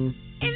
Mm-hmm.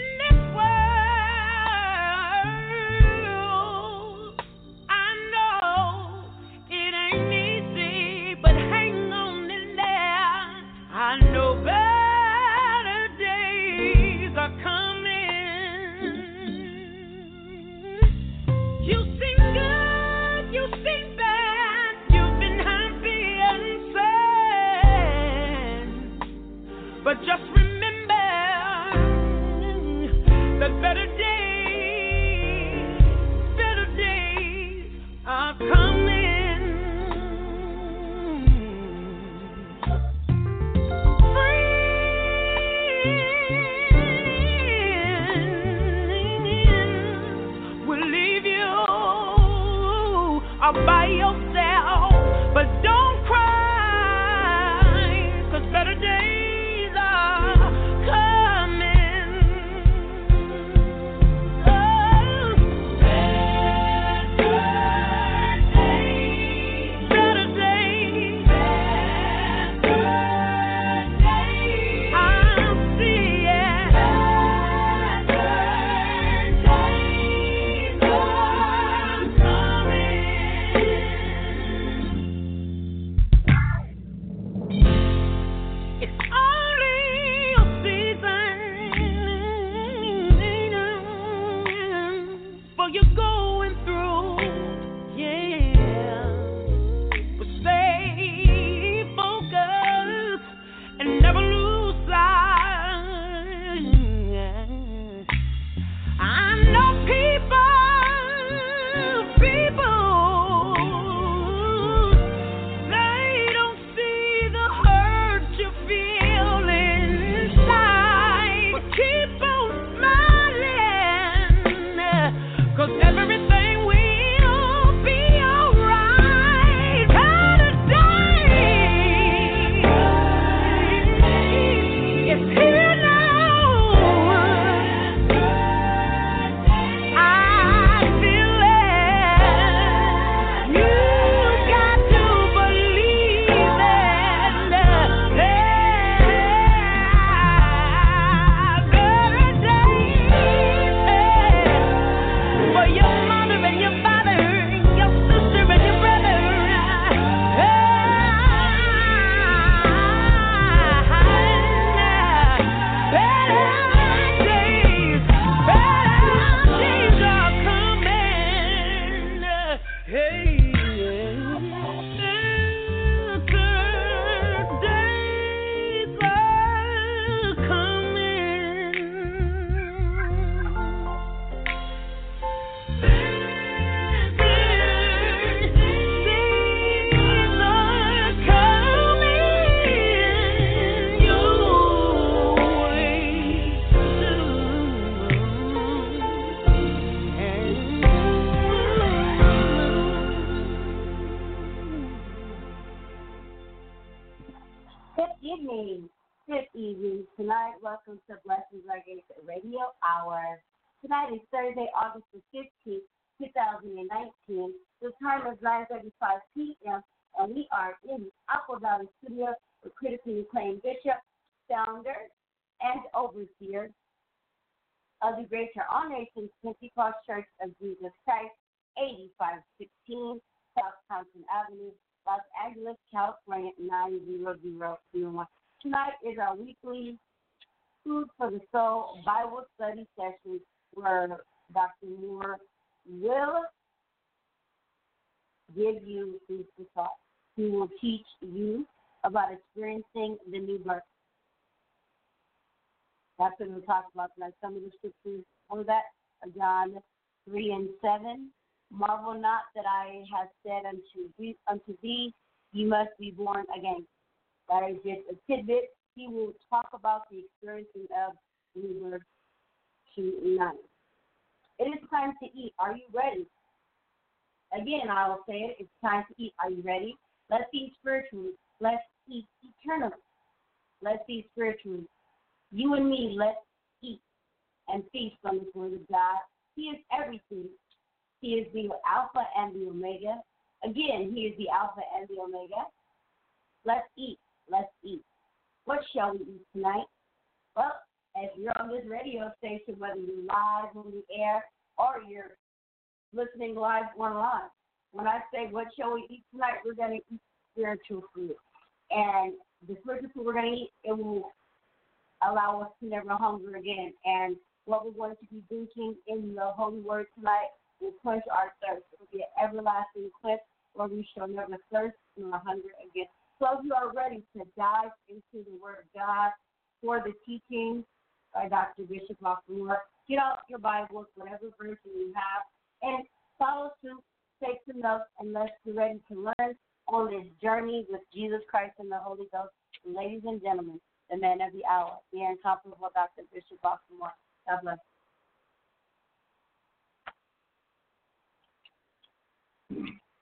Of the Greater All Nations Pentecost Church of Jesus Christ, 8516 South Compton Avenue, Los Angeles, California, 90001. Tonight is our weekly Food for the Soul Bible study session where Dr. Moore will give you food for thought. He will teach you about experiencing the new birth. That's what we'll talk about tonight. Some of the scriptures for that John 3 and 7. Marvel not that I have said unto thee, unto thee, you must be born again. That is just a tidbit he will talk about the experiencing of believer to none. It is time to eat. Are you ready? Again, I will say it. It's time to eat. Are you ready? Let's eat spiritually. Let's eat eternally. Let's eat spiritually. You and me, let's eat and feast on the word of God. He is everything. He is the Alpha and the Omega. Again, He is the Alpha and the Omega. Let's eat. Let's eat. What shall we eat tonight? Well, if you're on this radio station, whether you're live on the air or you're listening live online, when I say what shall we eat tonight, we're going to eat spiritual food. And the spiritual food we're going to eat, it will allow us to never hunger again. And what we're going to be drinking in the Holy Word tonight will quench our thirst. It will be an everlasting quench where we shall never thirst nor hunger again. So if you are ready to dive into the Word of God for the teaching by Dr. Bishop Moore, get out your Bibles, whatever version you have, and follow suit, take some notes, and let's be ready to learn on this journey with Jesus Christ and the Holy Ghost. Ladies and gentlemen, the man of the hour, the incomparable Dr. Bishop Moore. God bless.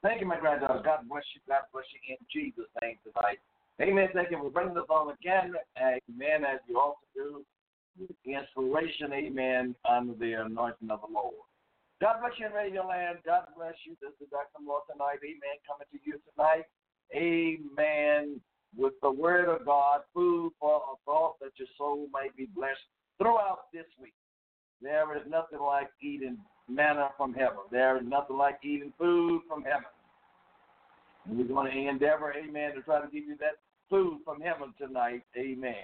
Thank you, my granddaughter. God bless you. God bless you in Jesus' name tonight. Amen. Thank you for bringing us on again. Amen. As you also do, inspiration. Amen. Under the anointing of the Lord. God bless you in Radio Land. God bless you. This is Dr. Moore tonight. Amen. Coming to you tonight. Amen. With the word of God, food for a thought that your soul might be blessed throughout this week. There is nothing like eating manna from heaven. There is nothing like eating food from heaven. And we're going to endeavor, amen, to try to give you that food from heaven tonight. Amen.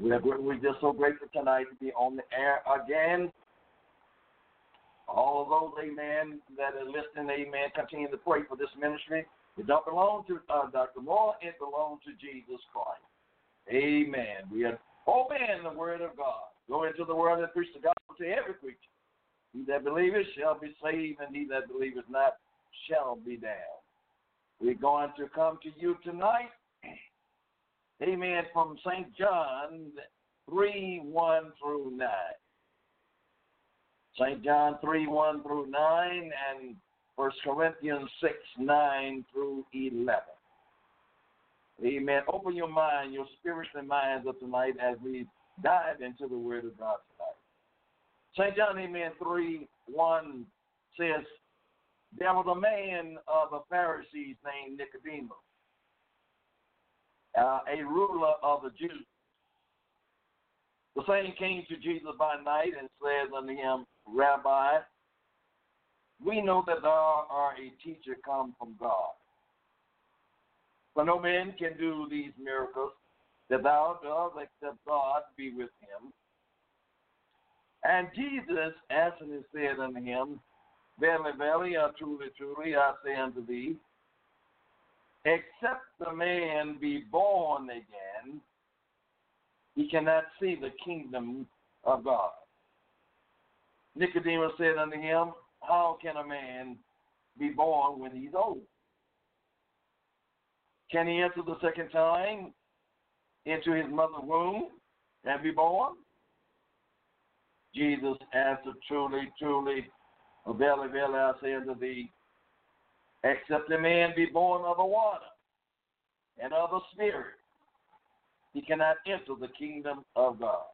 We're, just so grateful tonight to be on the air again. All of those, amen, that are listening, amen, continue to pray for this ministry. It don't belong to uh, Dr. Moore, it belongs to Jesus Christ. Amen. We are obeying the word of God. Go into the world and preach the gospel to every creature. He that believeth shall be saved, and he that believeth not shall be damned. We're going to come to you tonight, amen, from St. John 3 1 through 9. St. John 3 1 through 9, and 1 Corinthians 6 9 through 11. Amen. Open your mind, your spirits and minds up tonight as we dive into the Word of God tonight. St. John, amen, 3 1 says, There was a man of the Pharisees named Nicodemus, uh, a ruler of the Jews. The same came to Jesus by night and said unto him, Rabbi, we know that thou art a teacher come from God. For no man can do these miracles that thou dost except God be with him. And Jesus answered and said unto him, Verily, verily, uh, truly, truly, I say unto thee, except the man be born again, he cannot see the kingdom of God. Nicodemus said unto him, How can a man be born when he's old? Can he enter the second time into his mother's womb and be born? Jesus answered, Truly, truly, verily, verily, I say unto thee, except a man be born of the water and of the Spirit, he cannot enter the kingdom of God.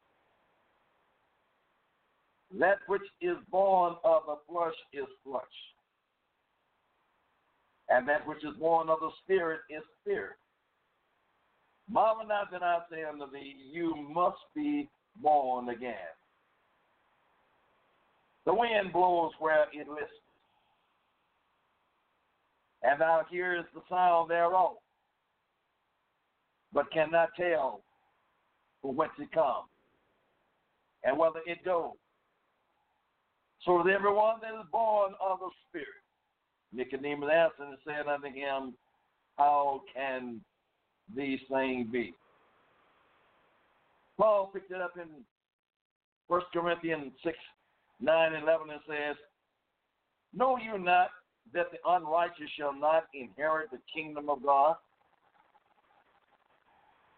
That which is born of the flesh is flesh, and that which is born of the Spirit is spirit. Marvel not that I say unto thee, you must be born again. The wind blows where it lists, and thou hearest the sound thereof, but cannot tell from whence it comes and whether it goes. So is everyone that is born of the Spirit. Nicodemus answered and said unto him, How can these things be? Paul picked it up in 1 Corinthians 6, 9, and 11 and says, Know you not that the unrighteous shall not inherit the kingdom of God?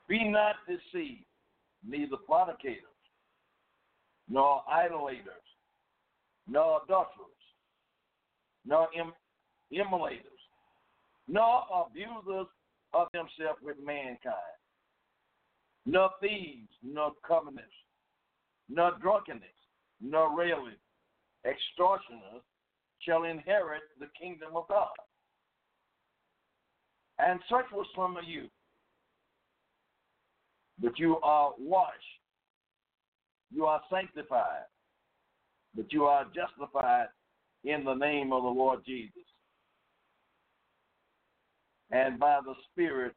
Be not deceived, neither fornicators, nor idolaters, nor adulterers, nor Im- immolators, nor abusers of themselves with mankind, nor thieves, nor covenants, nor drunkenness, nor railing, extortioners shall inherit the kingdom of God. And such was some of you. But you are washed, you are sanctified, but you are justified in the name of the Lord Jesus and by the Spirit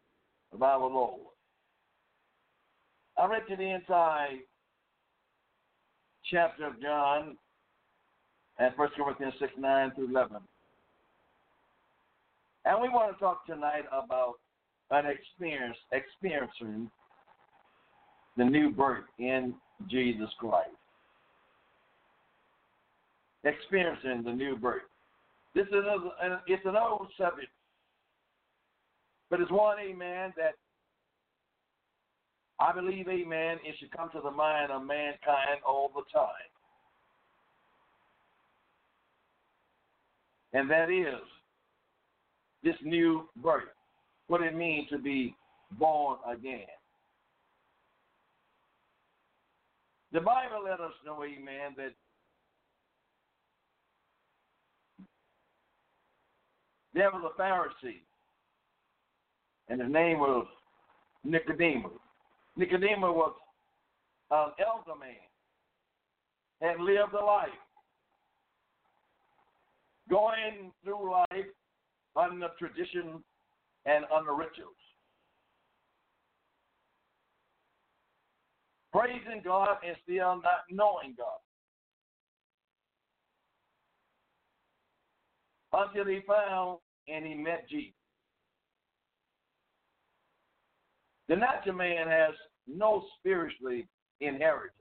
of our Lord. I read to the entire chapter of John and 1 Corinthians 6 9 through 11. And we want to talk tonight about an experience, experiencing the new birth in Jesus Christ. Experiencing the new birth. This is a, it's an old subject, but it's one, amen, that I believe, amen, it should come to the mind of mankind all the time. And that is this new birth, what it means to be born again. The Bible let us know, amen, that there was a Pharisee, and his name was Nicodemus. Nicodemus was an elder man, had lived a life, going through life under tradition and under rituals. praising God and still not knowing God. Until he found and he met Jesus. The natural man has no spiritually inheritance.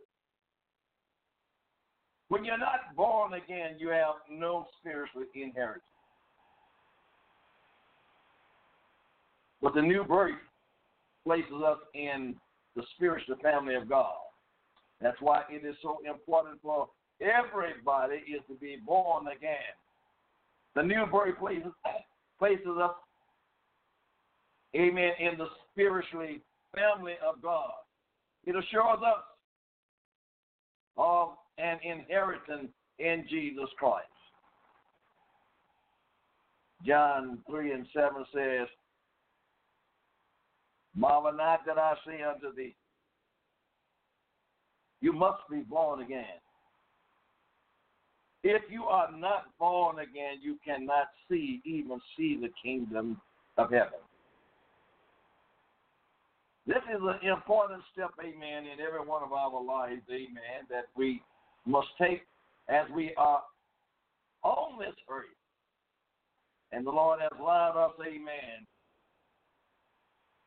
When you're not born again, you have no spiritual inheritance. But the new birth places us in the spiritual family of God. That's why it is so important for everybody is to be born again. The new birth places, places us, amen, in the spiritually family of God. It assures us of an inheritance in Jesus Christ. John 3 and 7 says, Marvel not that I say unto thee, you must be born again. If you are not born again, you cannot see, even see the kingdom of heaven. This is an important step, amen, in every one of our lives, amen, that we must take as we are on this earth. And the Lord has allowed us, amen,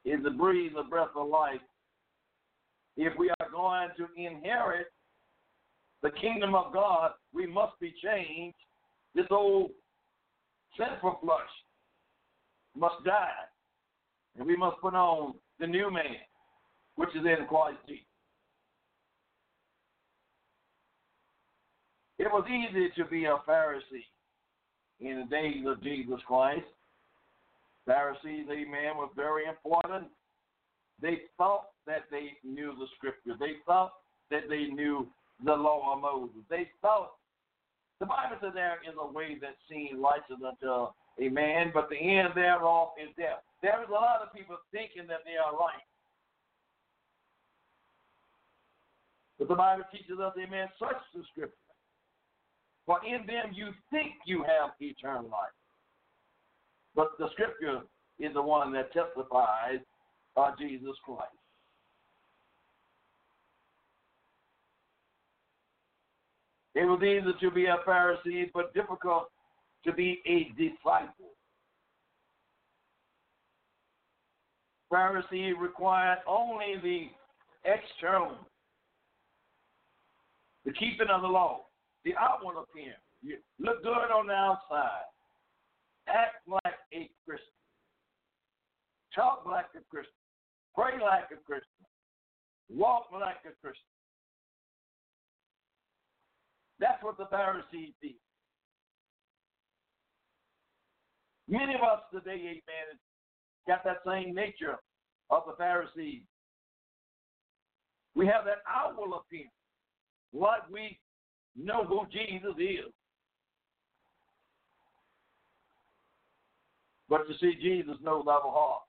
is to breathe the breath of life if we are going to inherit the kingdom of God, we must be changed. This old sinful flesh must die. And we must put on the new man, which is in Christ Jesus. It was easy to be a Pharisee in the days of Jesus Christ. Pharisees, amen, was very important. They thought that they knew the scripture. They thought that they knew the law of Moses. They thought the Bible says there is a way that seems righteous unto a man, but the end thereof is death. There is a lot of people thinking that they are right. But the Bible teaches us, amen, such the scripture. For in them you think you have eternal life. But the scripture is the one that testifies of Jesus Christ. It was easy to be a Pharisee, but difficult to be a disciple. Pharisee required only the external, the keeping of the law, the outward appearance. You look good on the outside, act like a Christian, talk like a Christian, pray like a Christian, walk like a Christian. That's what the Pharisees did. Many of us today, amen, got that same nature of the Pharisees. We have that outward appearance, like we know who Jesus is. But to see Jesus knows our heart.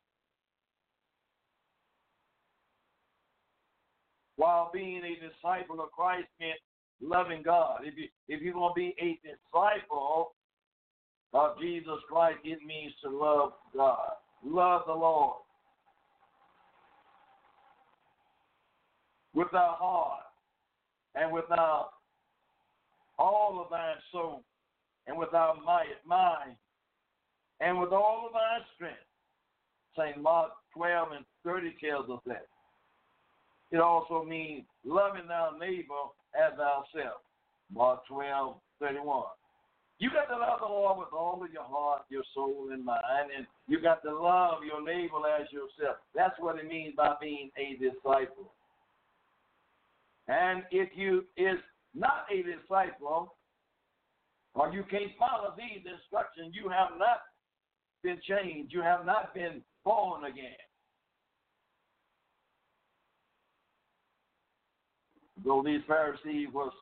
While being a disciple of Christ meant loving God. If you if you're gonna be a disciple of Jesus Christ, it means to love God, love the Lord with our heart and with our all of our soul and with our mind and with all of our strength. St. Mark 12 and 30 tells us that. It also means loving our neighbor as ourselves. Mark 12, 31. You got to love the Lord with all of your heart, your soul, and mind, and you got to love your neighbor as yourself. That's what it means by being a disciple. And if you is not a disciple, or you can't follow these instructions, you have not been changed. You have not been born again. Though these Pharisees was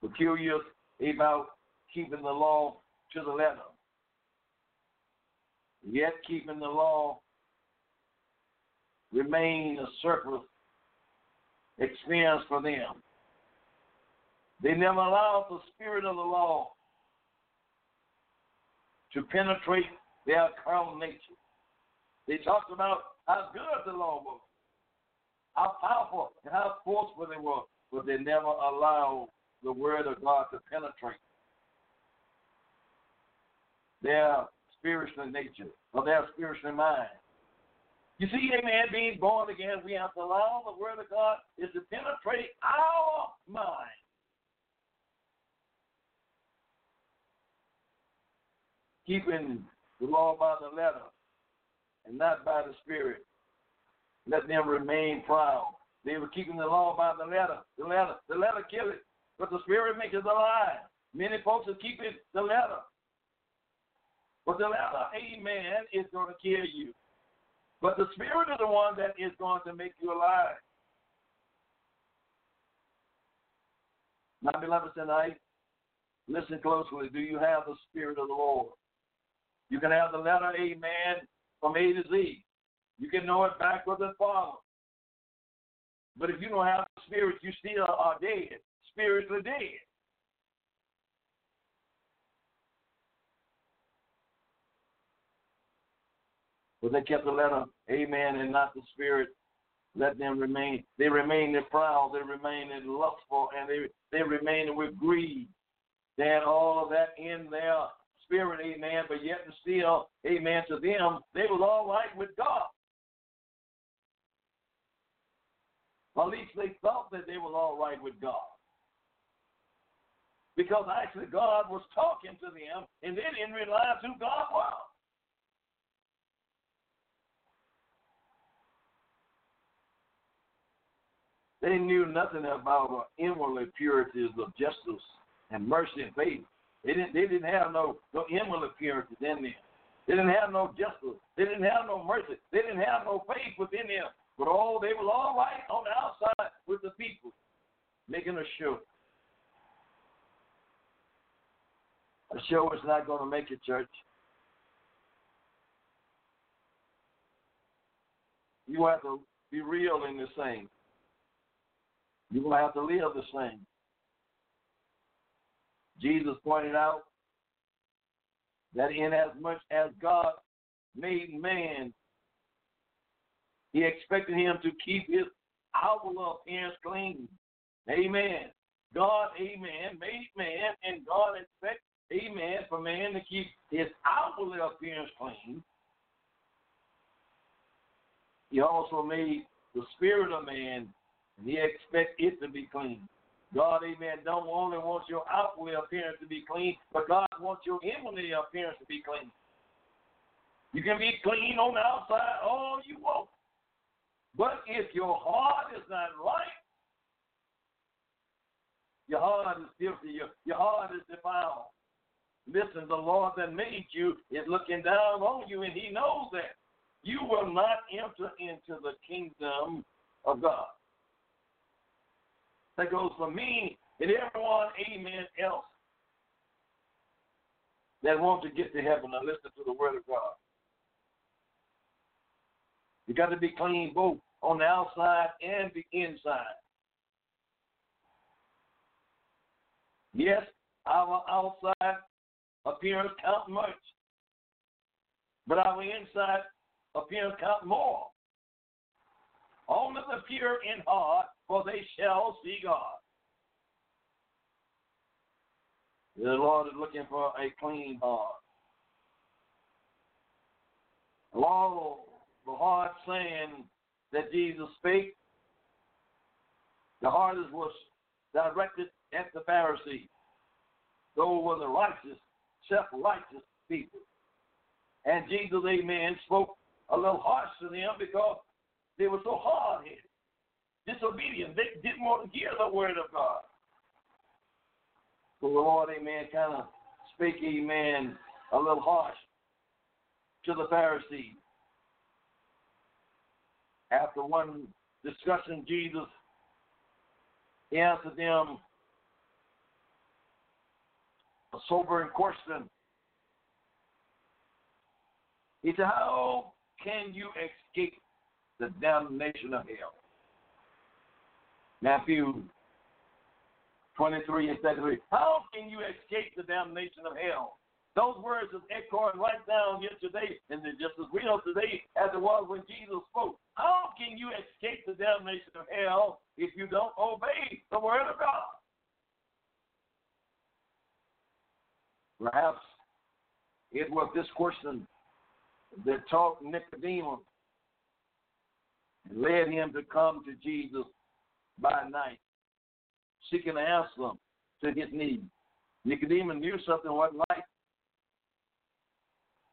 peculiar about keeping the law to the letter, yet keeping the law remained a surplus experience for them. They never allowed the spirit of the law to penetrate their carnal nature. They talked about how good the law was how powerful and how forceful they were, but they never allowed the word of God to penetrate their spiritual nature or their spiritual mind. You see, amen, being born again, we have to allow the word of God is to penetrate our mind. Keeping the law by the letter and not by the spirit let them remain proud. They were keeping the law by the letter. The letter, the letter kill it, but the spirit makes it alive. Many folks are keeping the letter. But the letter, amen, is going to kill you. But the spirit is the one that is going to make you alive. My beloved tonight, listen closely. Do you have the spirit of the Lord? You can have the letter, amen, from A to Z. You can know it backwards and forward. But if you don't have the spirit, you still are dead, spiritually dead. But they kept the letter, amen, and not the spirit. Let them remain. They remain in proud. They remain in lustful, and they they remain with greed. They had all of that in their spirit, amen. But yet and still, amen, to them, they was all right with God. Or at least they thought that they were all right with God. Because actually God was talking to them and they didn't realize who God was. They knew nothing about the inward purities of justice and mercy and faith. They didn't. They didn't have no no inward purities in them. They didn't have no justice. They didn't have no mercy. They didn't have no faith within them. But oh, they were all right on the outside with the people, making a show. A show is not going to make it, church. You have to be real in this thing. You're going to have to live the same. Jesus pointed out that in as much as God made man, he expected him to keep his outward appearance clean. Amen. God, amen, made man, and God expects, amen, for man to keep his outward appearance clean. He also made the spirit of man, and he expects it to be clean. God, amen, don't only want your outward appearance to be clean, but God wants your inward appearance to be clean. You can be clean on the outside all you want. But if your heart is not right, your heart is filthy, your, your heart is defiled. Listen, the Lord that made you is looking down on you, and He knows that. You will not enter into the kingdom of God that goes for me and everyone, amen, else that want to get to heaven and listen to the word of God. You got to be clean both on the outside and the inside. Yes, our outside appearance count much, but our inside appearance count more. Only the pure in heart for they shall see God. The Lord is looking for a clean heart. Along the heart saying that Jesus spake, the hardest was directed at the Pharisees. Those were the righteous, self-righteous people. And Jesus, amen, spoke a little harsh to them because they were so hard-headed disobedient. They didn't want to hear the word of God. So the Lord, amen, kind of spake, amen, a little harsh to the Pharisees. After one discussion, Jesus he answered them a sobering question. He said, How can you escape the damnation of hell? Matthew 23 and 33. How can you escape the damnation of hell? Those words are echoing right down here today, and they're just as real today as it was when Jesus spoke. How can you escape the damnation of hell if you don't obey the word of God? Perhaps it was this question that taught Nicodemus and led him to come to Jesus by night, seeking an answer to his need. Nicodemus knew something wasn't right.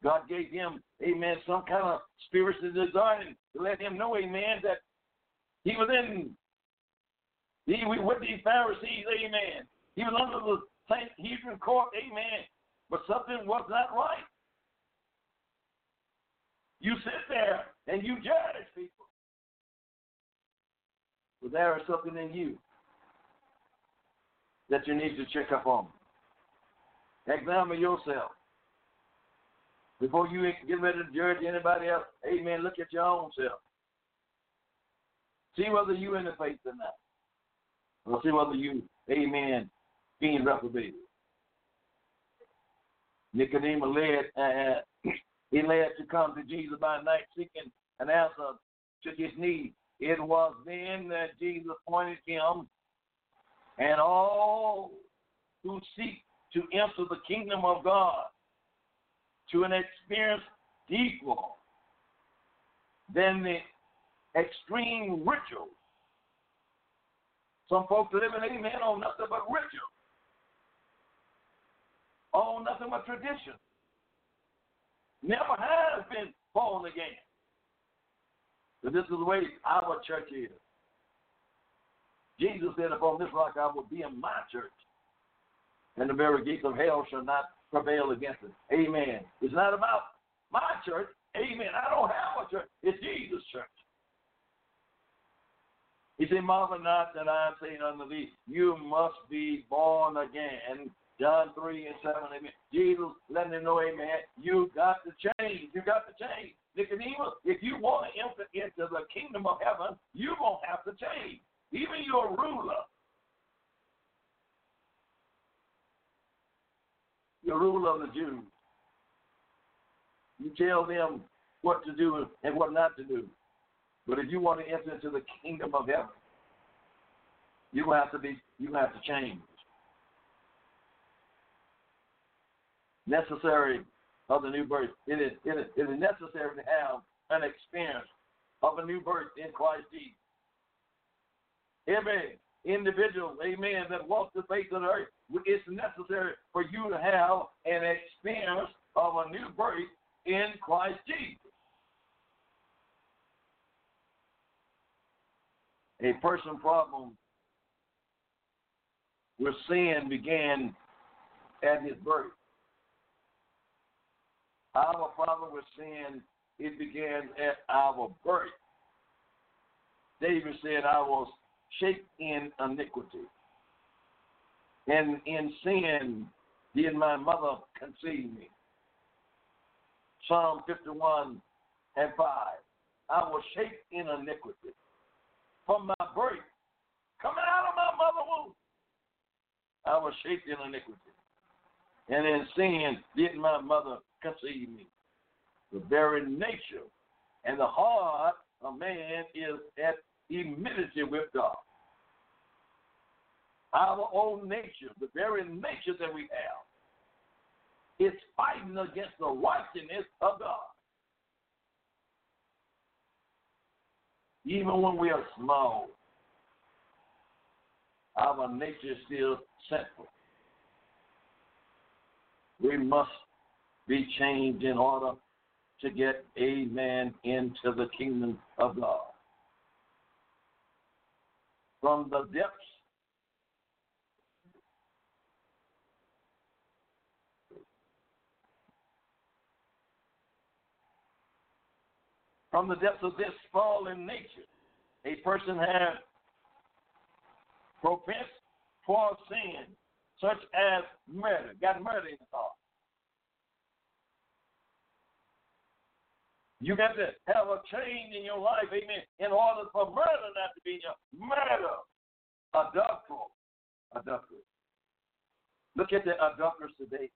God gave him, amen, some kind of spiritual design to let him know, amen, that he was in, he was with these Pharisees, amen. He was under the Sanhedrin court, amen. But something was not right. You sit there and you judge people. But there is something in you that you need to check up on. Examine yourself. Before you get ready to judge anybody else, amen, look at your own self. See whether you in the faith or not. Or see whether you, amen, being reprobated. Nicodemus led, uh, he led to come to Jesus by night seeking an answer to his need. It was then that Jesus pointed him and all who seek to enter the kingdom of God to an experience equal than the extreme rituals Some folks living, amen, on nothing but ritual, on nothing but tradition. Never has been born again. But this is the way our church is. Jesus said, Upon this rock I will be in my church, and the very gates of hell shall not prevail against it. Amen. It's not about my church. Amen. I don't have a church. It's Jesus' church. He said, Marvel not that I am saying unto thee, you must be born again. John 3 and 7, amen. Jesus letting them know, amen, you got to change. You got to change. Nicodemus, if you want to enter into the kingdom of heaven, you're going to have to change. Even your ruler, the rule of the Jews, you tell them what to do and what not to do. But if you want to enter into the kingdom of heaven, you have to be you have to change. Necessary of the new birth. It is, it is, it is necessary to have an experience of a new birth in Christ Jesus. Individual, amen, that walks the face of the earth, it's necessary for you to have an experience of a new birth in Christ Jesus. A person problem with sin began at his birth. Our problem with sin, it began at our birth. David said, I was shaped in iniquity. And in sin did my mother conceive me. Psalm 51 and 5. I was shaped in iniquity. From my birth, coming out of my mother womb, I was shaped in iniquity. And in sin did my mother conceive me. The very nature and the heart of man is at enmity with God. Our own nature, the very nature that we have, is fighting against the righteousness of God. Even when we are small, our nature is still sinful. We must be changed in order to get a man into the kingdom of God. From the depths from the depths of this fallen nature, a person has propensed for sin, such as murder, got murder in the heart. You got to have a change in your life, amen, in order for murder not to be your murder. Adultery. Adultery. Look at the adulterers today.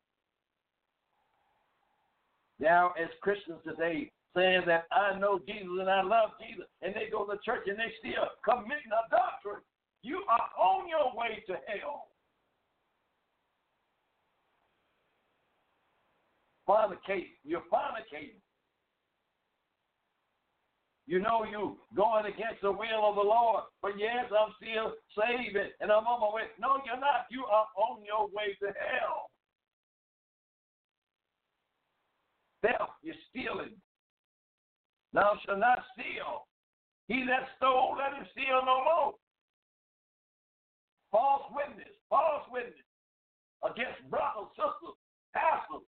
Now, as Christians today, saying that I know Jesus and I love Jesus, and they go to church and they still committing adultery, you are on your way to hell. Fornicate. You're fornicating. You know you going against the will of the Lord, but yes, I'm still saving and I'm on my way. No, you're not. You are on your way to hell. Theft, you're stealing. Thou shalt not steal. He that stole, let him steal no more. False witness, false witness against brothers, sisters, pastors,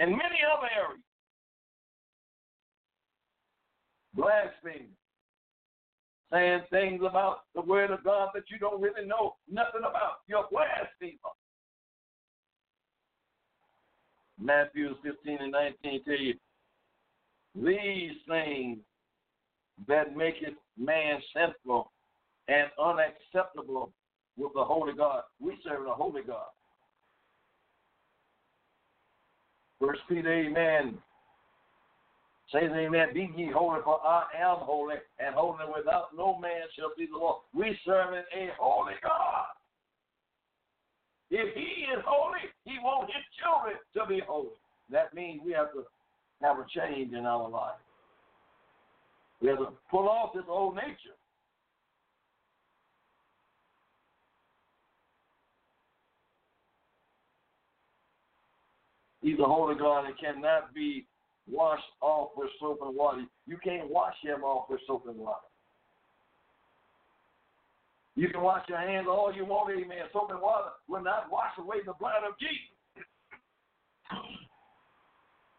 and many other areas blaspheming, saying things about the word of God that you don't really know nothing about. You're blasphemer. Matthew 15 and 19 tell you, these things that make it man sinful and unacceptable with the Holy God. We serve the Holy God. First Peter, amen, says, Amen, be ye holy, for I am holy, and holy without no man shall be the Lord. We serve a holy God. If he is holy, he wants his children to be holy. That means we have to have a change in our life. We have to pull off this old nature. He's a holy God and cannot be washed off with soap and water. You can't wash him off with soap and water. You can wash your hands all you want, amen. Soap and water will not wash away the blood of Jesus.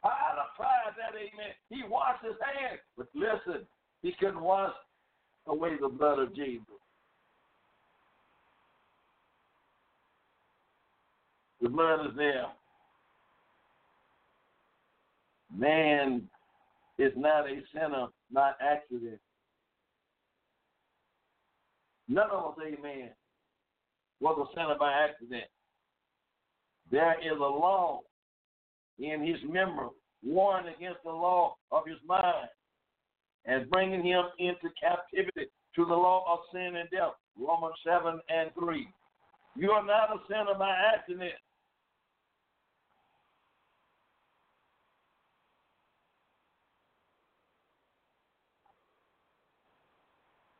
I tried that, amen. He washed his hands. But listen, he couldn't wash away the blood of Jesus. The blood is there. Man is not a sinner not accident. None of us, amen, was a sinner by accident. There is a law in his memory, warring against the law of his mind, and bringing him into captivity to the law of sin and death. Romans 7 and 3. You are not a sinner by accident.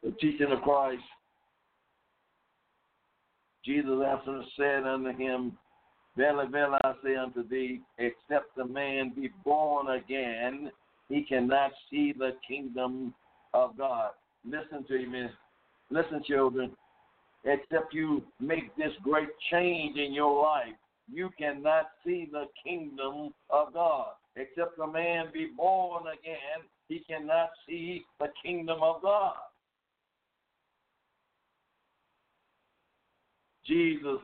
The teaching of Christ. Jesus answered and said unto him, Verily, verily, I say unto thee, except a man be born again, he cannot see the kingdom of God. Listen to me. Listen, children. Except you make this great change in your life, you cannot see the kingdom of God. Except a man be born again, he cannot see the kingdom of God. Jesus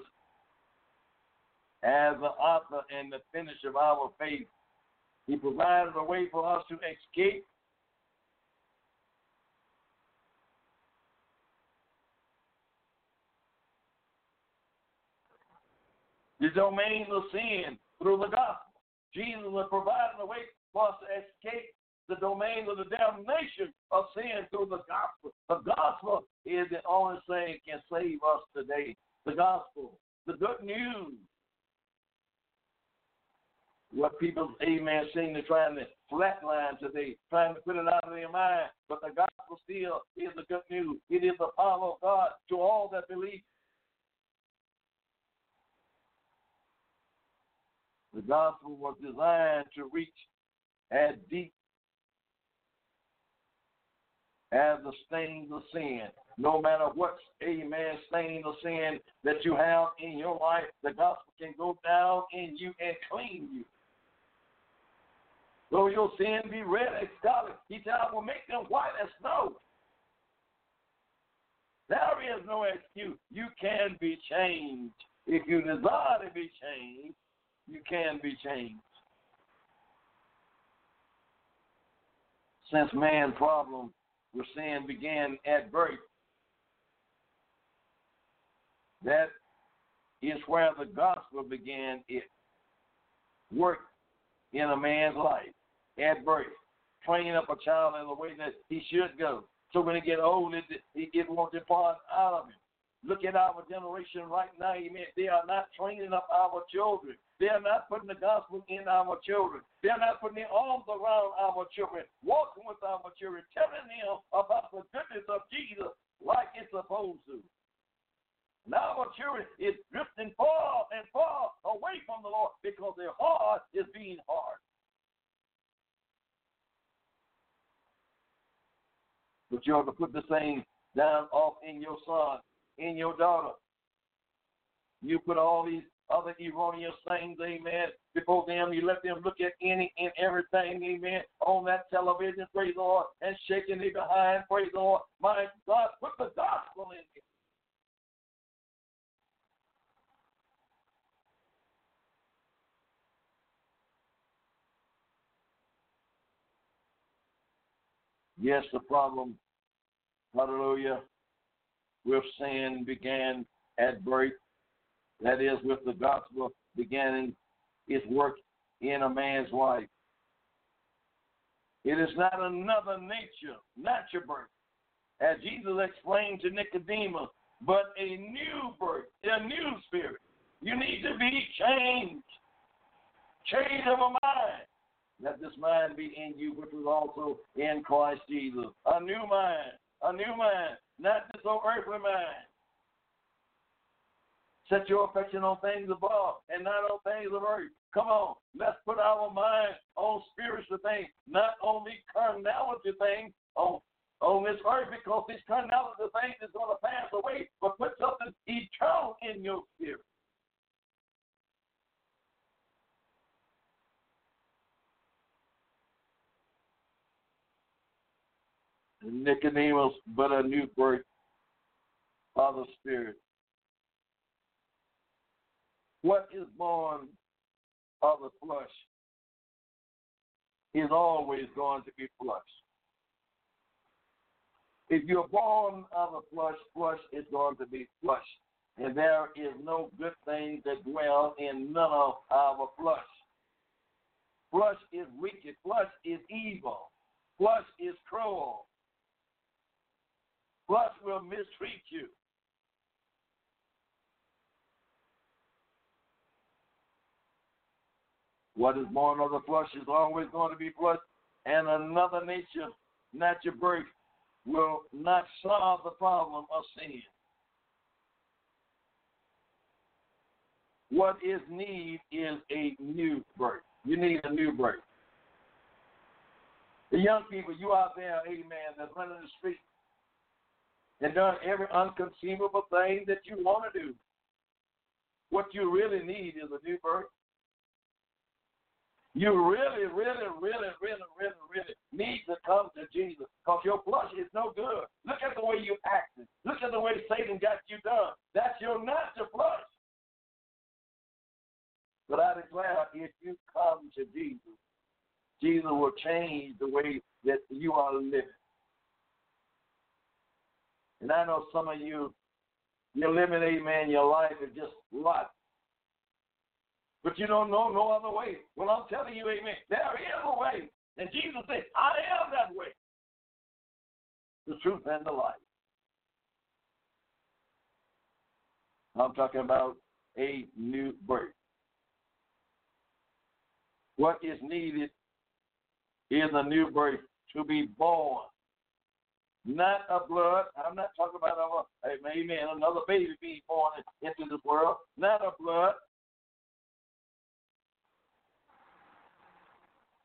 as the author and the finisher of our faith. He provided a way for us to escape the domain of sin through the gospel. Jesus has provided a way for us to escape the domain of the damnation of sin through the gospel. The gospel is the only thing that can save us today. The gospel, the good news what people, amen, seem to trying to flatline today, trying to put it out of their mind. But the gospel still is the good news. It is the power of God to all that believe. The gospel was designed to reach as deep as the stains of sin. No matter what, amen, stain of sin that you have in your life, the gospel can go down in you and clean you. Though your sin be red as scarlet, he said, I will make them white as snow. There is no excuse. You can be changed. If you desire to be changed, you can be changed. Since man's problem with sin began at birth, that is where the gospel began its work in a man's life at birth, training up a child in the way that he should go. So when he get old, it, it won't depart out of him. Look at our generation right now, amen. They are not training up our children. They are not putting the gospel in our children. They are not putting their arms around our children, walking with our children, telling them about the goodness of Jesus like it's supposed to. Now our children is drifting far and far away from the Lord because their heart is being hard. But you have to put the same down off in your son, in your daughter. You put all these other erroneous things, amen, before them. You let them look at any and everything, amen, on that television, praise the Lord, and shaking it behind, praise the Lord. My God, put the gospel in it. Yes, the problem, hallelujah, with sin began at birth. That is, with the gospel beginning its work in a man's life. It is not another nature, natural birth, as Jesus explained to Nicodemus, but a new birth, a new spirit. You need to be changed. Change of a mind. Let this mind be in you, which was also in Christ Jesus. A new mind, a new mind, not this old earthly mind. Set your affection on things above and not on things of earth. Come on, let's put our mind on spiritual things, not on only carnality things on on this earth, because this carnality things is going to pass away, but put something eternal in your spirit. Nicodemus, but a new birth of the Spirit. What is born of the flesh is always going to be flesh. If you're born of the flesh, flesh is going to be flesh. And there is no good thing that dwell in none of our flesh. Flesh is wicked. Flesh is evil. Flesh is cruel. Flesh will mistreat you. What is born of the flesh is always going to be flesh, and another nature, natural birth, will not solve the problem of sin. What is need is a new birth. You need a new birth. The young people, you out there, amen, that's running the street and done every unconceivable thing that you want to do. What you really need is a new birth. You really, really, really, really, really, really need to come to Jesus because your flesh is no good. Look at the way you acted. Look at the way Satan got you done. That's your natural flesh. But I declare, if you come to Jesus, Jesus will change the way that you are living. And I know some of you, you're living, amen, your life is just life. But you don't know no other way. Well, I'm telling you, amen, there is a way. And Jesus said, I am that way. The truth and the life. I'm talking about a new birth. What is needed is a new birth to be born not a blood. I'm not talking about a, amen, another baby being born into this world. Not a blood.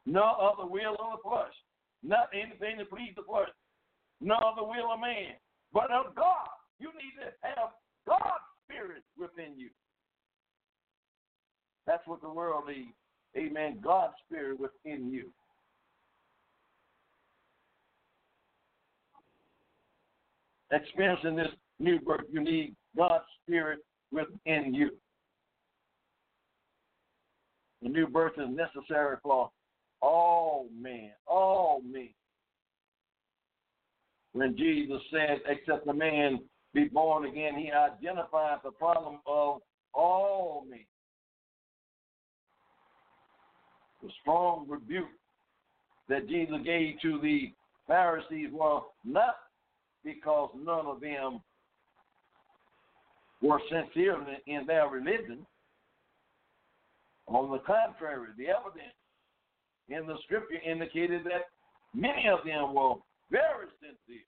No other will of the flesh. Not anything to please the flesh. No other will of man. But of God. You need to have God's spirit within you. That's what the world needs. Amen. God's spirit within you. experiencing this new birth, you need God's Spirit within you. The new birth is necessary for Oh, all men, all oh, men. When Jesus said, except a man be born again, he identifies the problem of all men. The strong rebuke that Jesus gave to the Pharisees was not because none of them were sincere in their religion. On the contrary, the evidence in the scripture indicated that many of them were very sincere.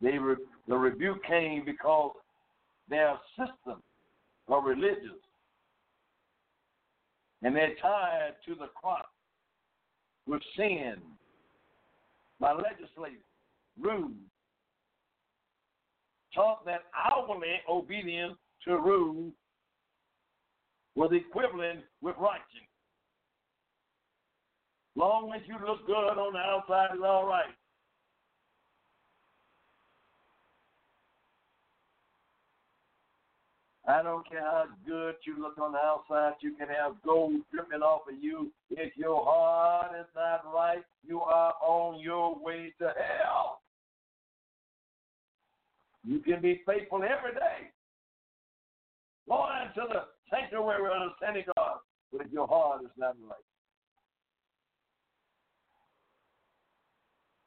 They re- the rebuke came because their system of religious and they're tied to the cross with sin by legislators, rules, taught that outwardly obedience to rules was equivalent with righteousness. Long as you look good on the outside is all right. I don't care how good you look on the outside, you can have gold dripping off of you. If your heart is not right, you are on your way to hell. You can be faithful every day. Going into the sanctuary of the synagogue, but if your heart is not right.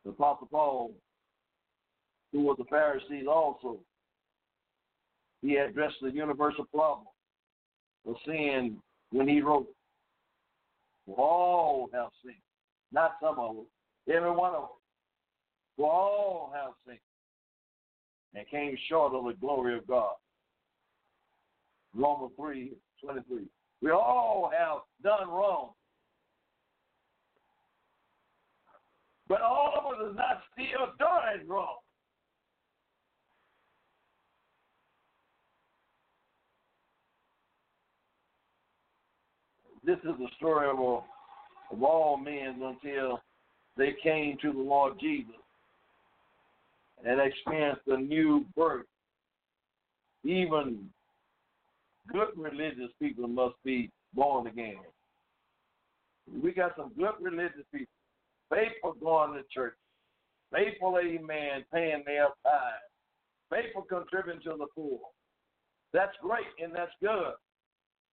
The Apostle Paul, who was a Pharisee also, he addressed the universal problem of sin when he wrote, All have sinned. Not some of them, every one of them. For all have sinned and came short of the glory of God. Romans 3 23. We all have done wrong. But all of us is not still doing wrong. This is the story of, of all men until they came to the Lord Jesus and experienced a new birth. Even good religious people must be born again. We got some good religious people, faithful going to church, faithful, amen, paying their tithes, faithful contributing to the poor. That's great and that's good.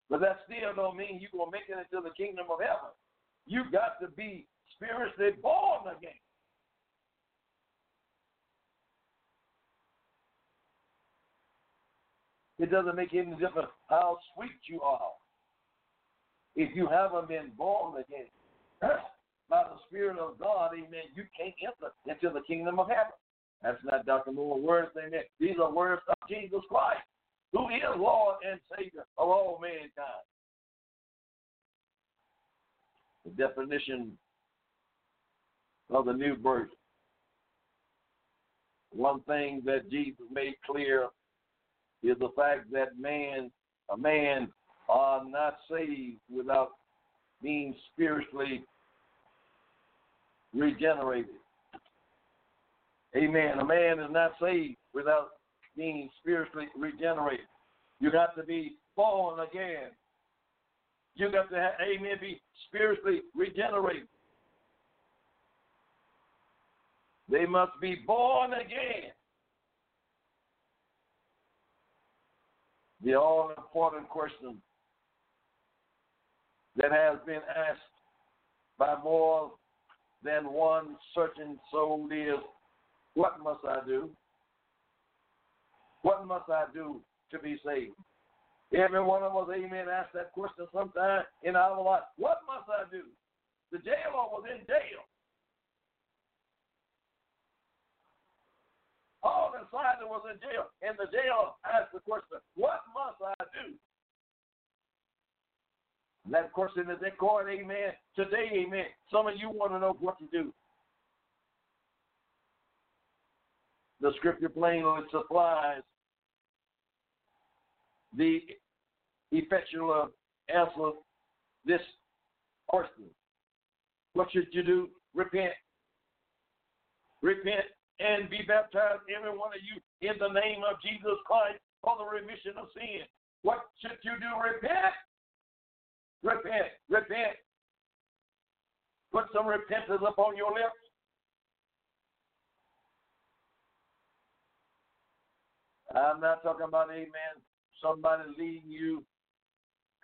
But that still don't mean you're going to make it into the kingdom of heaven. You got to be spiritually born again. It doesn't make any difference how sweet you are. If you haven't been born again by the Spirit of God, amen, you can't enter into the kingdom of heaven. That's not Dr. Moore's words, amen. These are words of Jesus Christ, who is Lord and Savior of all mankind. The definition of the new birth. One thing that Jesus made clear is the fact that man, a man, are not saved without being spiritually regenerated. Amen. A man is not saved without being spiritually regenerated. You got to be born again. You got to, have, amen, be spiritually regenerated. They must be born again. The all important question that has been asked by more than one searching soul is what must I do? What must I do to be saved? Every one of us, amen, asked that question sometime in our life. What must I do? The jailer was in jail. Paul and Silas was in jail, and the jail asked the question, What must I do? And that question is in court, amen. Today, amen. Some of you want to know what to do. The scripture plainly supplies the effectual answer this question. What should you do? Repent. Repent and be baptized, every one of you, in the name of Jesus Christ for the remission of sin. What should you do? Repent. Repent. Repent. Put some repentance upon your lips. I'm not talking about, amen, somebody leading you,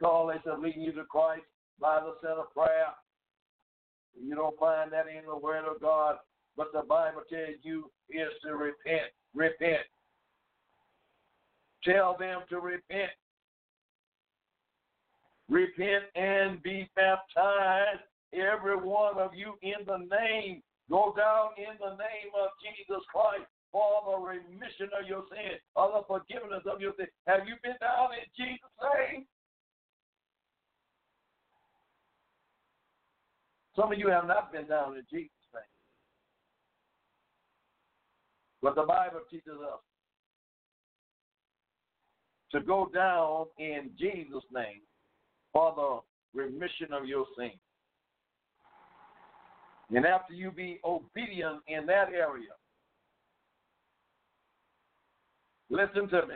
call they said leading you to Christ by the sinner's prayer. You don't find that in the Word of God. But the Bible tells you is to repent. Repent. Tell them to repent. Repent and be baptized, every one of you, in the name. Go down in the name of Jesus Christ for the remission of your sin, or the forgiveness of your sin. Have you been down in Jesus' name? Some of you have not been down in Jesus' But the Bible teaches us to go down in Jesus' name for the remission of your sins. And after you be obedient in that area, listen to me.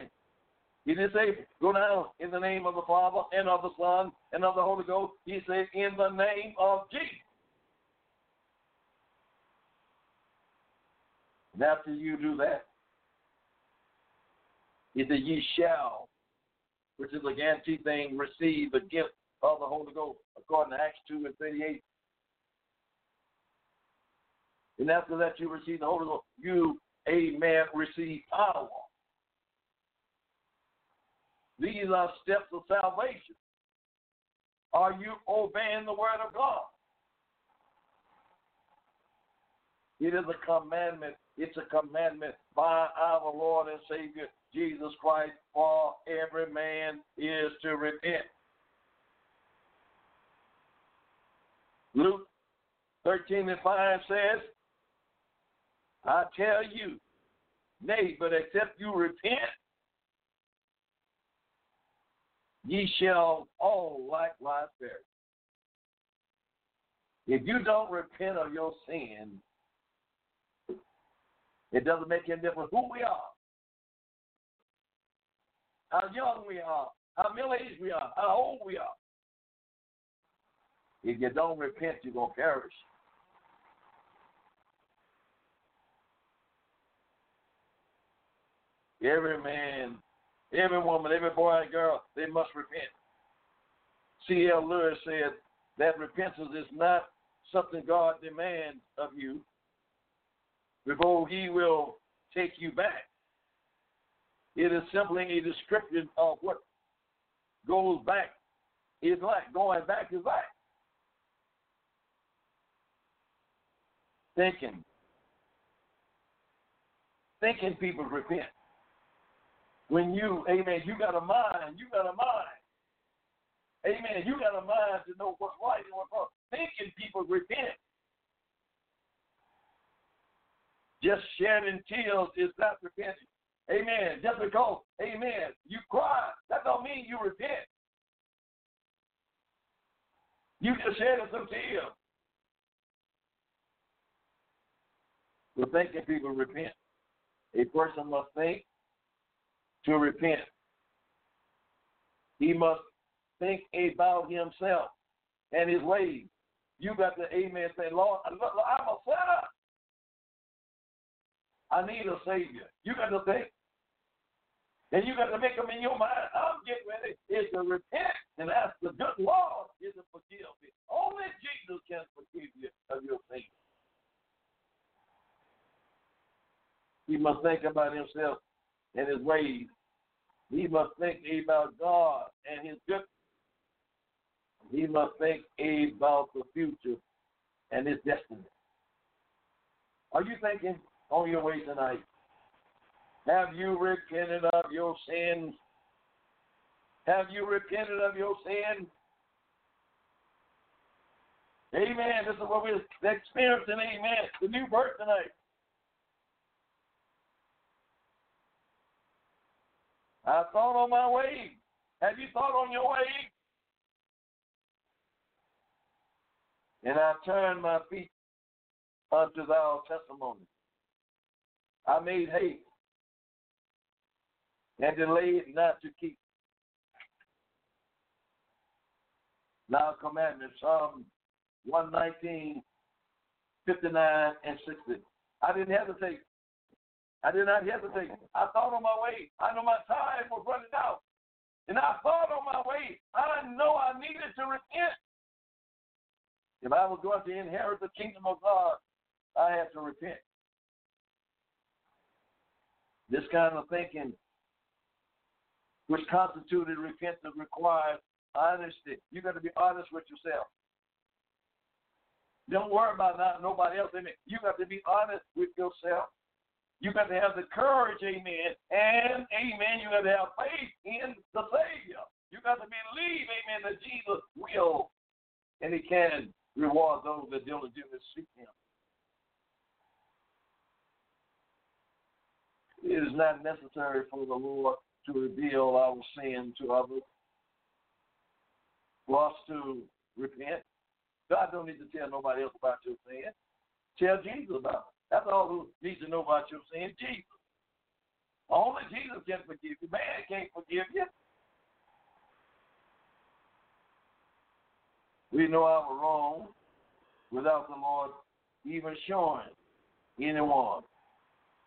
He didn't say, go down in the name of the Father and of the Son and of the Holy Ghost. He said, in the name of Jesus. And after you do that, he said, ye shall, which is a guarantee thing, receive the gift of the Holy Ghost, according to Acts 2 and 38. And after that, you receive the Holy Ghost. You, amen, receive power. These are steps of salvation. Are you obeying the word of God? It is a commandment. It's a commandment by our Lord and Savior Jesus Christ for every man is to repent. Luke 13 and 5 says, I tell you, nay, but except you repent, ye shall all likewise perish. If you don't repent of your sin, it doesn't make any difference who we are, how young we are, how middle aged we are, how old we are. If you don't repent, you're going to perish. Every man, every woman, every boy and girl, they must repent. C.S. Lewis said that repentance is not something God demands of you before he will take you back. It is simply a description of what goes back is like. Going back is like. Thinking. Thinking people repent. When you, amen, you got a mind, you got a mind. Amen. You got a mind to know what's right and what's wrong. Thinking people repent. Just shedding tears is not repenting. Amen. Just because, amen, you cry, that don't mean you repent. You just shedding some tears. We're thinking people repent. A person must think to repent. He must think about himself and his ways. You got the amen say, Lord, I'm a sinner. I need a Savior. You got to think. And you got to make them in your mind. I'm getting ready is to repent and ask the good Lord is to forgive me. Only Jesus can forgive you of your sins. He must think about himself and his ways. He must think about God and his good. He must think about the future and his destiny. Are you thinking on your way tonight? Have you repented of your sins? Have you repented of your sins? Amen. This is what we're experiencing. Amen. The new birth tonight. I thought on my way. Have you thought on your way? And I turned my feet unto thy testimony. I made haste and delayed not to keep. Now commandments, Psalm 119, 59, and 60. I didn't hesitate. I did not hesitate. I thought on my way. I know my time was running out. And I thought on my way. I know I needed to repent. If I was going to inherit the kingdom of God, I had to repent. This kind of thinking, which constituted repentance, requires honesty. You got to be honest with yourself. Don't worry about not nobody else. Amen. You got to be honest with yourself. You got to have the courage, amen, and amen. You got to have faith in the Savior. You got to believe, amen, that Jesus will and He can reward those that diligently seek Him. It is not necessary for the Lord to reveal our sin to others, for us to repent. God don't need to tell nobody else about your sin. Tell Jesus about it. That's all who needs to know about your sin, Jesus. Only Jesus can forgive you. Man can't forgive you. We know our wrong without the Lord even showing anyone.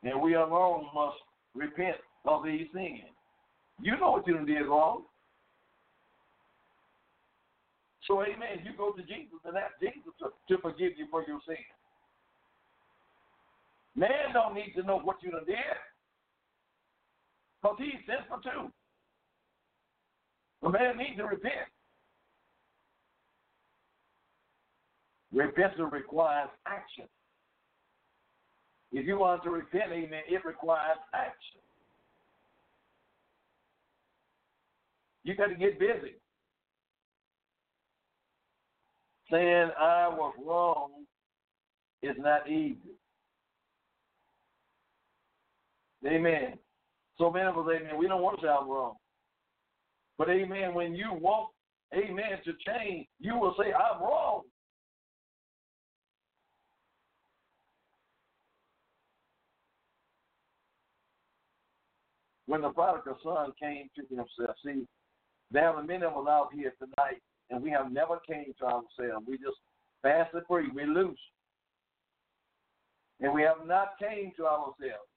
And we alone must repent of these things. You know what you did wrong. So, amen, you go to Jesus and ask Jesus to, to forgive you for your sins. Man don't need to know what you done did. Because he's sinful too. The man needs to repent. Repentance requires action. If you want to repent, amen, it requires action. You got to get busy. Saying I was wrong is not easy. Amen. So many of us, amen, we don't want to I'm wrong. But amen, when you want, amen, to change, you will say, I'm wrong. When the prodigal son came to himself, see, there are many of us out here tonight, and we have never came to ourselves. We just fasted free. We loose. And we have not came to ourselves.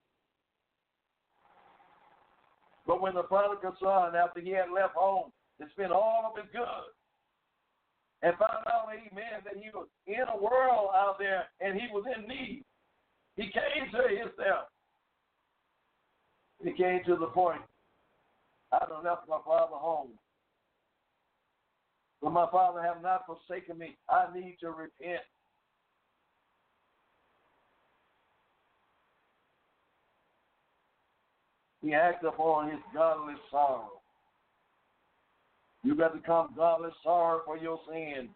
But when the prodigal son, after he had left home, and spent all of his goods, and found out, amen, that he was in a world out there and he was in need, he came to himself. He came to the point, I done left my father home. But my father have not forsaken me. I need to repent. He acted upon his godly sorrow. You got to come godly sorrow for your sin.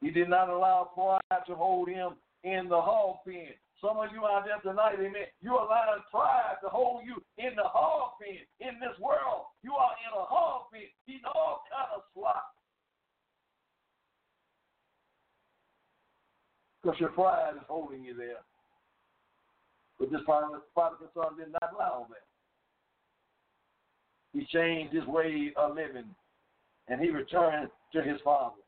He did not allow pride to hold him in the hog pen. Some of you out there tonight, amen, you are allowed pride to hold you in the hog pen. In this world, you are in a hog pen, eating all kind of slop. Because your pride is holding you there. But this prodigal son did not allow that. He changed his way of living and he returned to his father.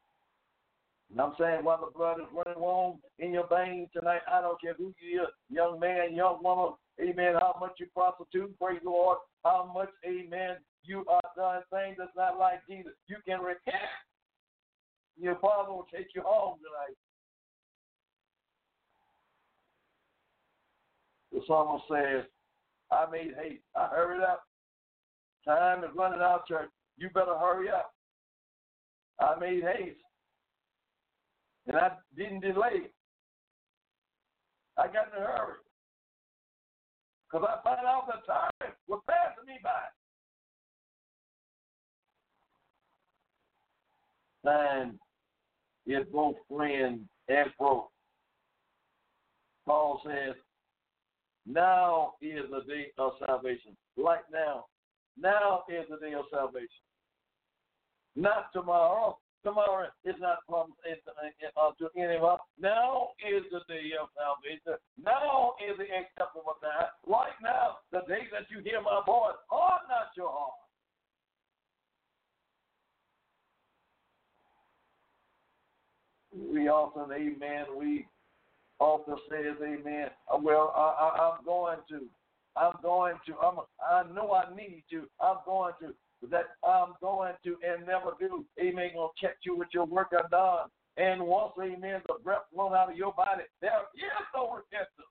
And I'm saying while the blood is running warm in your veins tonight, I don't care who you are, young man, young woman, amen, how much you prostitute, praise the Lord, how much, amen, you are done things that's not like Jesus. You can repent. Your father will take you home tonight. The psalmist says, I made haste. I hurried up. Time is running out, church. You better hurry up. I made haste. And I didn't delay. I got in a hurry. Because I found out the time was passing me by. Time is both friend and foe. Paul says, now is the day of salvation. Like now. Now is the day of salvation. Not tomorrow. Tomorrow is not promised uh, to anyone. Now is the day of salvation. Now is the acceptable time. Right now, the day that you hear my voice, harden not your heart. We often, amen, we often says, amen, well, I, I, I'm going to. I'm going to. I'm, I know I need to. I'm going to. That I'm going to and never do. Amen. Gonna check you with your work undone. And once, amen, the breath blown out of your body, there is no repentance.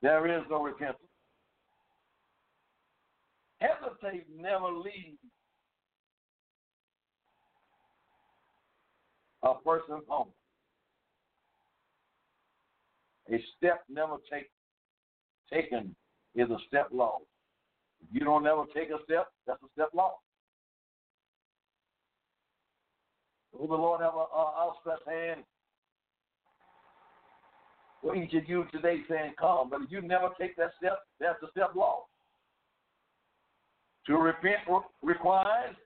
There is no repentance. Hesitate never leads a person home. A step never take, taken is a step lost. If you don't ever take a step, that's a step lost. Will the Lord have an outstretched hand for each of you today saying, Come. But if you never take that step, that's a step lost. To repent requires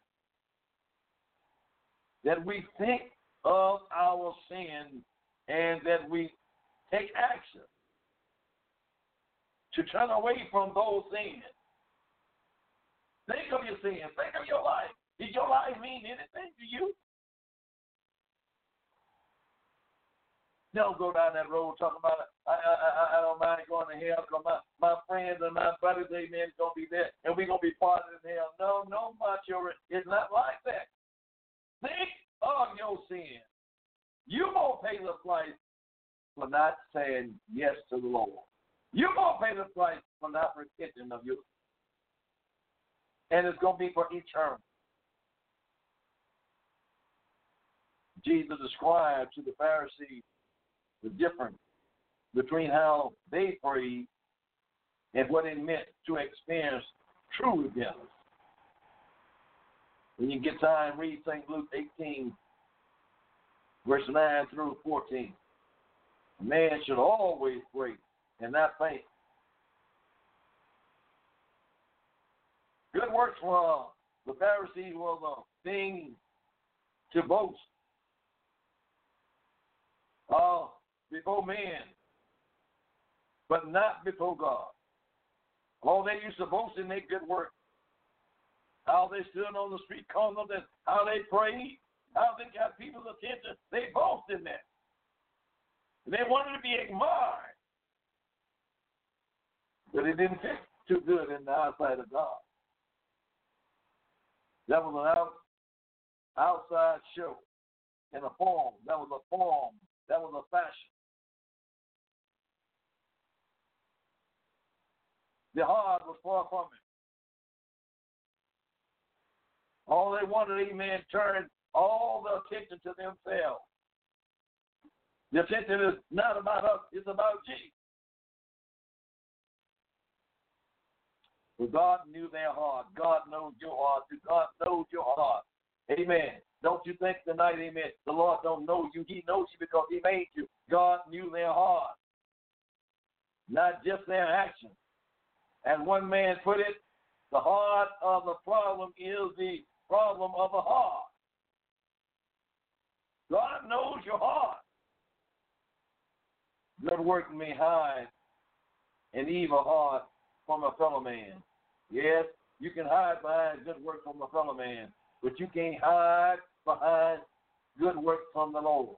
that we think of our sin and that we take action to turn away from those sins. Think of your sins. Think of your life. Did your life mean anything to you? Don't go down that road talking about I, I, I don't mind going to hell because my, my friends and my buddies, amen, is to be there and we're to be part of hell. No, no, my children. It's not like that. Think of your sin. You won't pay the price for not saying yes to the Lord. You're going to pay the price for not repenting of you. And it's going to be for eternity. Jesus described to the Pharisees the difference between how they prayed and what it meant to experience true repentance. When you get time, read St. Luke 18, verse 9 through 14. Man should always pray and not faint. Good works for the Pharisees was a thing to boast. Uh, before men, but not before God. Oh, they used to boast in their good work. How they stood on the street corners and how they prayed, how they got people's attention. They boast in that. They wanted to be admired. But it didn't fit too good in the eyesight of God. That was an out, outside show in a form. That was a form. That was a fashion. The heart was far from it. All they wanted, amen, turned all the attention to themselves. The attention is not about us, it's about Jesus. But God knew their heart. God knows your heart. God knows your heart. Amen. Don't you think tonight, amen, the Lord don't know you. He knows you because he made you. God knew their heart. Not just their actions. And one man put it, the heart of the problem is the problem of the heart. God knows your heart. Good work may hide an evil heart from a fellow man. Yes, you can hide behind good work from a fellow man, but you can't hide behind good work from the Lord.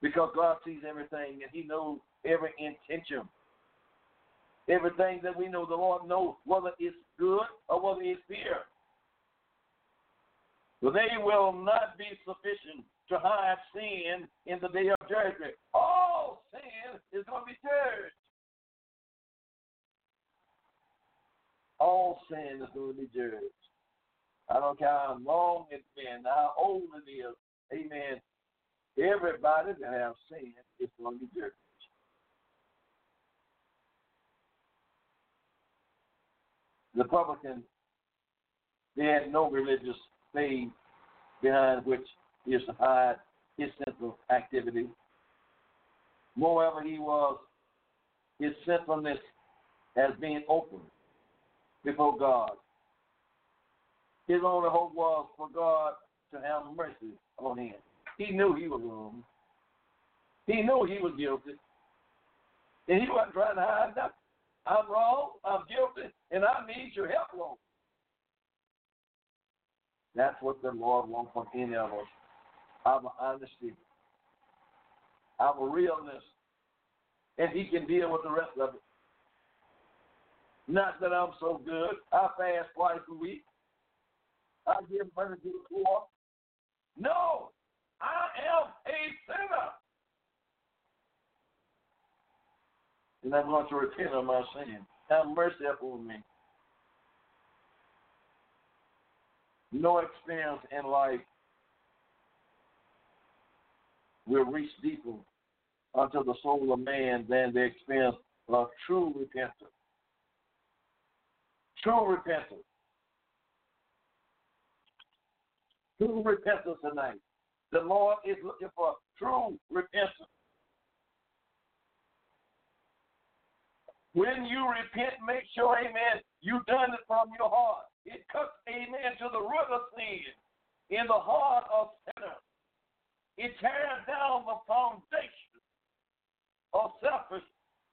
Because God sees everything and He knows every intention. Everything that we know, the Lord knows whether it's good or whether it's fear. But they will not be sufficient to hide sin in the day of judgment. All sin is going to be judged. All sin is going to be judged. I don't care how long it's been, how old it is. Amen. Everybody that has sin is going to be judged. The publican, they had no religious faith behind which is to hide his sinful activity. Moreover, he was his sinfulness as being open before God. His only hope was for God to have mercy on him. He knew he was wrong. He knew he was guilty. And he wasn't trying to hide nothing. I'm wrong, I'm guilty, and I need your help, Lord. That's what the Lord wants from any of us. Our honesty, a realness, and He can deal with the rest of it. Not that I'm so good. I fast twice a week. I give money to the poor. No, I am a sinner. And I'm going to repent of my sin. Have mercy upon me. No experience in life will reach deeper unto the soul of man than the experience of true repentance. True repentance. True repentance tonight. The Lord is looking for true repentance. When you repent, make sure, amen, you've done it from your heart. It cuts, amen, to the root of sin in the heart of sinners. It tears down the foundation of selfish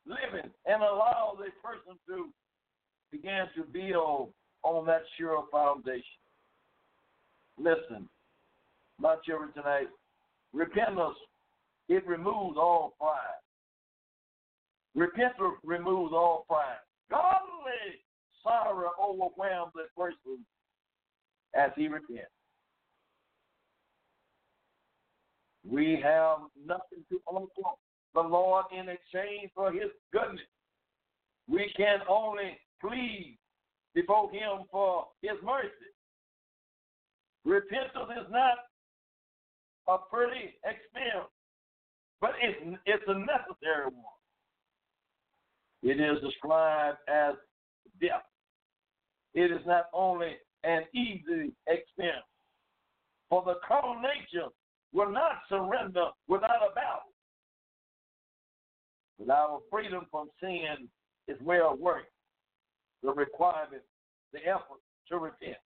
living and allows a person to begin to build on that sure foundation. Listen, my children tonight, repentance, it removes all pride. Repentance removes all pride. Godly sorrow overwhelms a person as he repents. We have nothing to offer the Lord in exchange for his goodness. We can only plead before him for his mercy. Repentance is not a pretty experience, but it's, it's a necessary one. It is described as death. It is not only an easy experience, for the carnal nature will not surrender without a battle. But our freedom from sin is well worth the requirement, the effort to repent.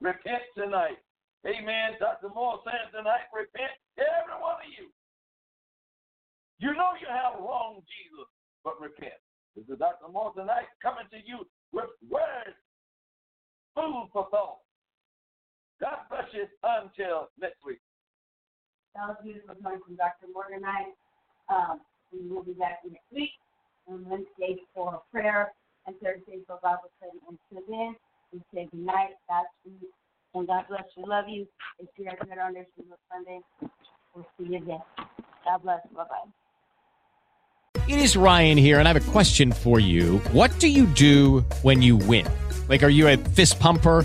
Repent tonight. Amen. Dr. Moore saying tonight, repent, every one of you. You know you have wronged Jesus, but repent. This is Dr. Moore tonight coming to you with words, food for thought. God bless you until next week. That was beautiful coming from Dr. Morgan tonight. Um, we will be back next week on Wednesday for prayer and Thursday for Bible study. And so then we say good night, God and God bless you. Love you. If you are here on this Sunday, we'll see you then. God bless. Bye bye. It is Ryan here, and I have a question for you. What do you do when you win? Like, are you a fist pumper?